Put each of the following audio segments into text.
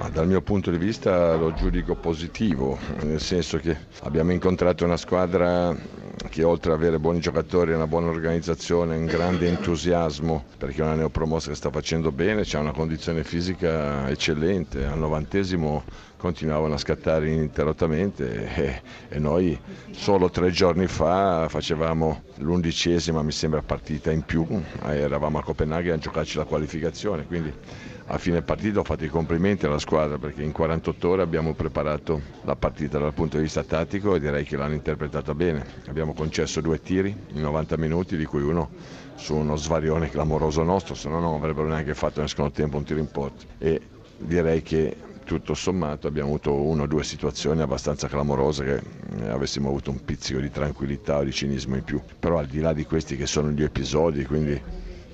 Ma dal mio punto di vista lo giudico positivo, nel senso che abbiamo incontrato una squadra che oltre ad avere buoni giocatori, una buona organizzazione, un grande entusiasmo, perché è una neopromossa che sta facendo bene, c'è una condizione fisica eccellente, al novantesimo continuavano a scattare ininterrottamente e, e, noi solo tre giorni fa facevamo l'undicesima, mi sembra, partita in più, eravamo a Copenaghen a giocarci la qualificazione, quindi a fine partita ho fatto i complimenti alla squadra perché in 48 ore abbiamo preparato la partita dal punto di vista tattico e direi che l'hanno interpretata bene. Abbiamo concesso due tiri in 90 minuti, di cui uno su uno svarione clamoroso nostro, se no non avrebbero neanche fatto nel secondo tempo un tiro in porta. E direi che tutto sommato abbiamo avuto una o due situazioni abbastanza clamorose che eh, avessimo avuto un pizzico di tranquillità o di cinismo in più. Però al di là di questi che sono gli episodi, quindi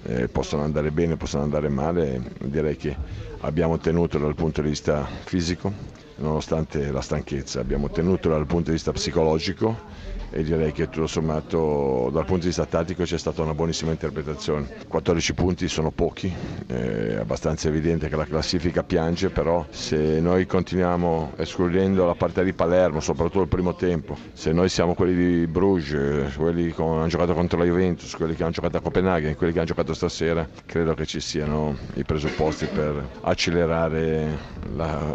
eh, possono andare bene, possono andare male, direi che abbiamo tenuto dal punto di vista fisico, nonostante la stanchezza, abbiamo tenuto dal punto di vista psicologico e direi che tutto sommato dal punto di vista tattico c'è stata una buonissima interpretazione. 14 punti sono pochi, è abbastanza evidente che la classifica piange, però se noi continuiamo escludendo la partita di Palermo, soprattutto il primo tempo, se noi siamo quelli di Bruges, quelli che hanno giocato contro la Juventus, quelli che hanno giocato a Copenaghen, quelli che hanno giocato stasera, credo che ci siano i presupposti per accelerare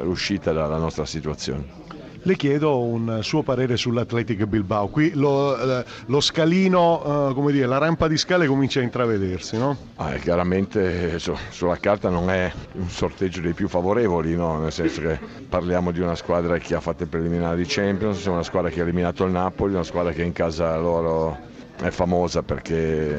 l'uscita dalla nostra situazione. Le chiedo un suo parere sull'Athletic Bilbao. Qui lo, eh, lo scalino, eh, come dire, la rampa di scale comincia a intravedersi, no? Ah, chiaramente su, sulla carta non è un sorteggio dei più favorevoli, no? nel senso che parliamo di una squadra che ha fatto il preliminare di Champions, una squadra che ha eliminato il Napoli, una squadra che in casa loro è famosa perché,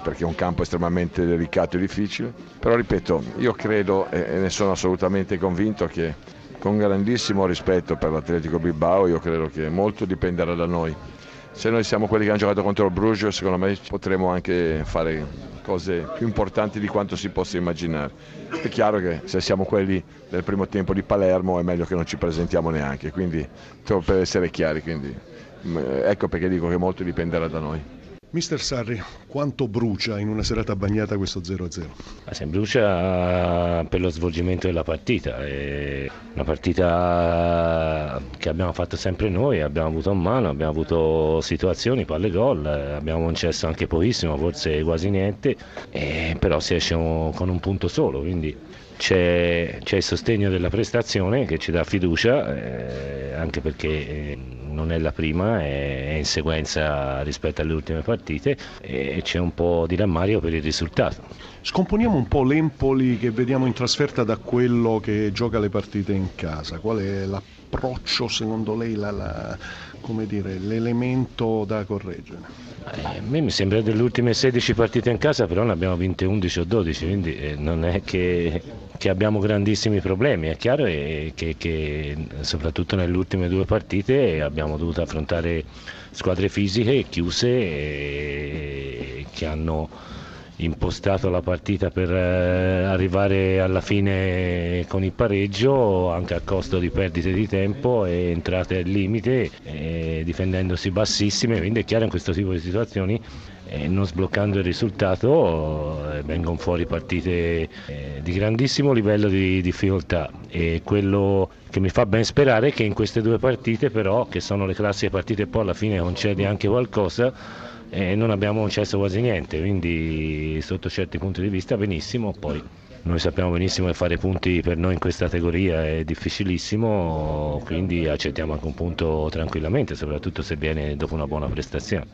perché, è un campo estremamente delicato e difficile. Però ripeto, io credo e ne sono assolutamente convinto che con grandissimo rispetto per l'Atletico Bilbao, io credo che molto dipenderà da noi. Se noi siamo quelli che hanno giocato contro il Bruges, secondo me potremo anche fare cose più importanti di quanto si possa immaginare. È chiaro che se siamo quelli del primo tempo di Palermo è meglio che non ci presentiamo neanche, quindi per essere chiari, quindi, ecco perché dico che molto dipenderà da noi. Mister Sarri, quanto brucia in una serata bagnata questo 0-0? Se brucia per lo svolgimento della partita, è una partita che abbiamo fatto sempre noi, abbiamo avuto in mano, abbiamo avuto situazioni, palle gol, abbiamo concesso anche pochissimo, forse quasi niente, però si esce con un punto solo, quindi c'è, c'è il sostegno della prestazione che ci dà fiducia, eh, anche perché... Eh, non è la prima, è in sequenza rispetto alle ultime partite e c'è un po' di rammario per il risultato. Scomponiamo un po' l'Empoli che vediamo in trasferta da quello che gioca le partite in casa. Qual è l'approccio secondo lei, la, la, dire, l'elemento da correggere? Eh, a me mi sembra delle ultime 16 partite in casa, però ne abbiamo vinte 11 o 12, quindi eh, non è che, che abbiamo grandissimi problemi. È chiaro che, che, soprattutto nelle ultime due partite abbiamo dovuto affrontare squadre fisiche chiuse e, che hanno impostato la partita per eh, arrivare alla fine con il pareggio anche a costo di perdite di tempo e entrate al limite eh, difendendosi bassissime. Quindi è chiaro in questo tipo di situazioni eh, non sbloccando il risultato vengono fuori partite di grandissimo livello di difficoltà. E quello che mi fa ben sperare è che in queste due partite però che sono le classiche partite poi alla fine concedi anche qualcosa e non abbiamo concesso quasi niente, quindi sotto certi punti di vista benissimo, poi noi sappiamo benissimo che fare punti per noi in questa categoria è difficilissimo, quindi accettiamo anche un punto tranquillamente, soprattutto se viene dopo una buona prestazione.